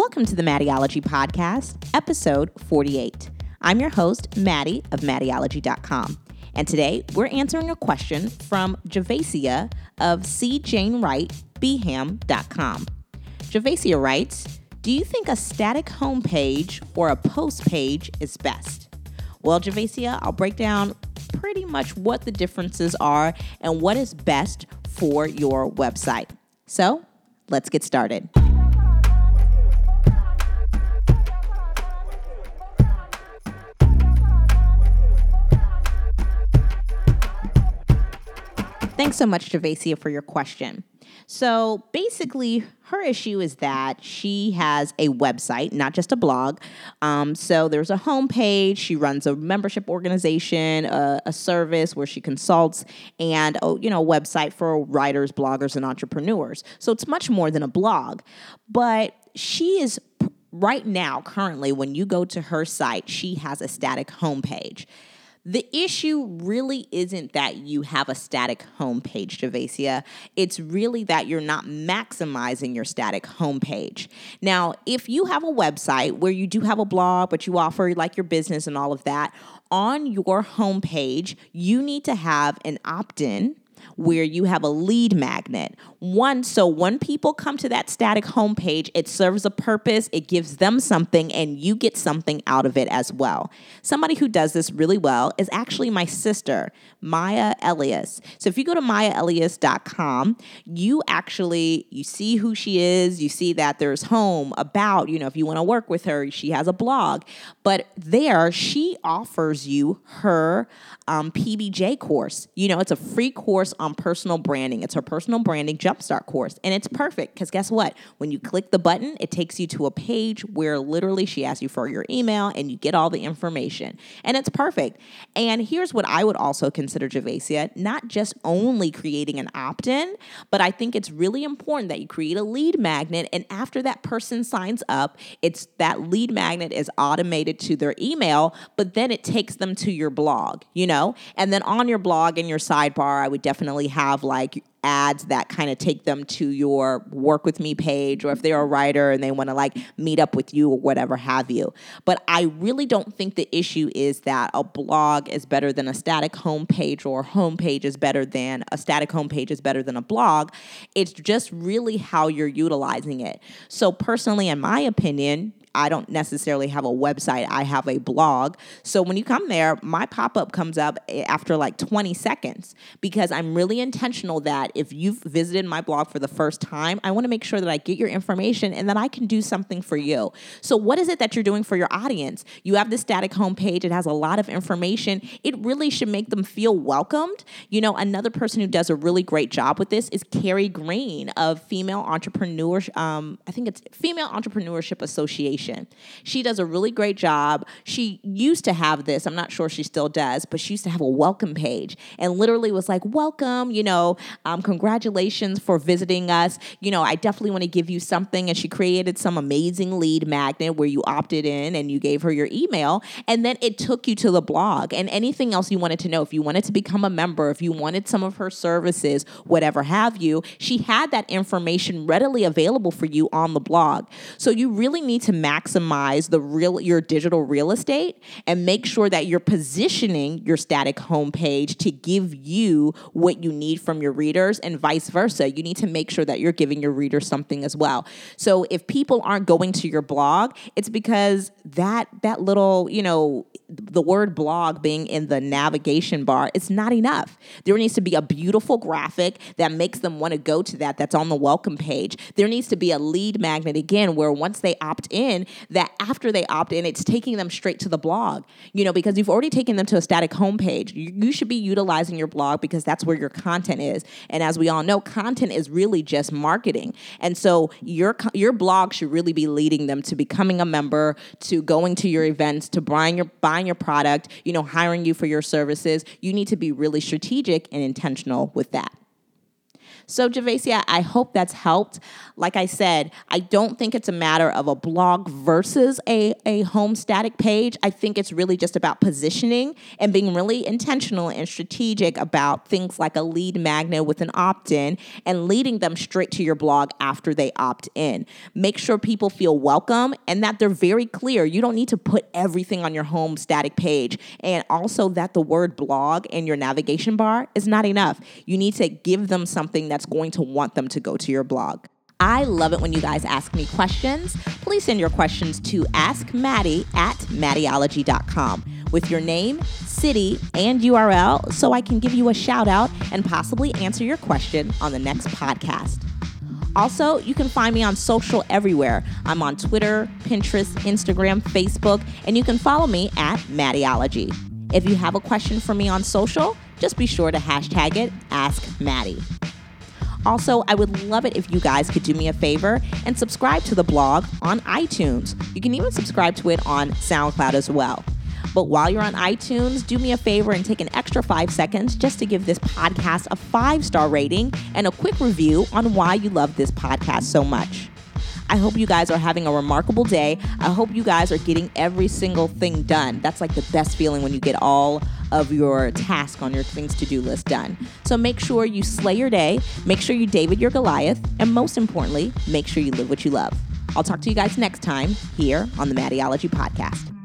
Welcome to the Maddieology Podcast, episode 48. I'm your host, Maddie of Maddieology.com. And today we're answering a question from Javacia of seejanewritebham.com. Javacia writes, Do you think a static homepage or a post page is best? Well, Javacia, I'll break down pretty much what the differences are and what is best for your website. So let's get started. Thanks so much, Javacia, for your question. So basically, her issue is that she has a website, not just a blog. Um, so there's a homepage. She runs a membership organization, a, a service where she consults, and a, you know, a website for writers, bloggers, and entrepreneurs. So it's much more than a blog. But she is right now, currently, when you go to her site, she has a static homepage. The issue really isn't that you have a static homepage, Javacia. It's really that you're not maximizing your static homepage. Now, if you have a website where you do have a blog, but you offer like your business and all of that, on your homepage, you need to have an opt in where you have a lead magnet. One, so when people come to that static homepage, it serves a purpose, it gives them something, and you get something out of it as well. Somebody who does this really well is actually my sister, Maya Elias. So if you go to mayaelias.com, you actually you see who she is, you see that there's home, about, you know, if you want to work with her, she has a blog. But there she offers you her um, PBJ course. You know, it's a free course on personal branding. It's her personal branding jumpstart course. And it's perfect because guess what? When you click the button, it takes you to a page where literally she asks you for your email and you get all the information. And it's perfect. And here's what I would also consider Javacia not just only creating an opt in, but I think it's really important that you create a lead magnet. And after that person signs up, it's that lead magnet is automated to their email, but then it takes them to your blog, you know? And then on your blog and your sidebar, I would definitely have like ads that kind of take them to your work with me page or if they're a writer and they want to like meet up with you or whatever have you. But i really don't think the issue is that a blog is better than a static homepage or a homepage is better than a static homepage is better than a blog. It's just really how you're utilizing it. So personally in my opinion I don't necessarily have a website, I have a blog. So when you come there, my pop up comes up after like 20 seconds because I'm really intentional that if you've visited my blog for the first time, I want to make sure that I get your information and that I can do something for you. So, what is it that you're doing for your audience? You have this static homepage, it has a lot of information. It really should make them feel welcomed. You know, another person who does a really great job with this is Carrie Green of Female Entrepreneurs. Um, I think it's Female Entrepreneurship Association she does a really great job. She used to have this, I'm not sure she still does, but she used to have a welcome page and literally was like, Welcome, you know, um, congratulations for visiting us. You know, I definitely want to give you something. And she created some amazing lead magnet where you opted in and you gave her your email. And then it took you to the blog and anything else you wanted to know. If you wanted to become a member, if you wanted some of her services, whatever have you, she had that information readily available for you on the blog. So you really need to maximize the real your digital real estate and make sure that you're positioning your static homepage to give you what you need from your readers and vice versa. You need to make sure that you're giving your readers something as well. So if people aren't going to your blog, it's because that that little, you know, the word blog being in the navigation bar, it's not enough. There needs to be a beautiful graphic that makes them want to go to that that's on the welcome page. There needs to be a lead magnet again where once they opt in, that after they opt in, it's taking them straight to the blog. You know, because you've already taken them to a static homepage. You, you should be utilizing your blog because that's where your content is. And as we all know, content is really just marketing. And so your your blog should really be leading them to becoming a member, to going to your events, to buying your buying your product, you know, hiring you for your services, you need to be really strategic and intentional with that. So, Javacia, I hope that's helped. Like I said, I don't think it's a matter of a blog versus a, a home static page. I think it's really just about positioning and being really intentional and strategic about things like a lead magnet with an opt in and leading them straight to your blog after they opt in. Make sure people feel welcome and that they're very clear. You don't need to put everything on your home static page. And also that the word blog in your navigation bar is not enough. You need to give them something that's going to want them to go to your blog. I love it when you guys ask me questions. Please send your questions to askmaddie at maddieology.com with your name, city, and URL so I can give you a shout out and possibly answer your question on the next podcast. Also, you can find me on social everywhere. I'm on Twitter, Pinterest, Instagram, Facebook, and you can follow me at Maddieology. If you have a question for me on social, just be sure to hashtag it Ask. Also, I would love it if you guys could do me a favor and subscribe to the blog on iTunes. You can even subscribe to it on SoundCloud as well. But while you're on iTunes, do me a favor and take an extra five seconds just to give this podcast a five star rating and a quick review on why you love this podcast so much. I hope you guys are having a remarkable day. I hope you guys are getting every single thing done. That's like the best feeling when you get all of your task on your things to do list done. So make sure you slay your day, make sure you David your Goliath, and most importantly, make sure you live what you love. I'll talk to you guys next time here on the Maddieology Podcast.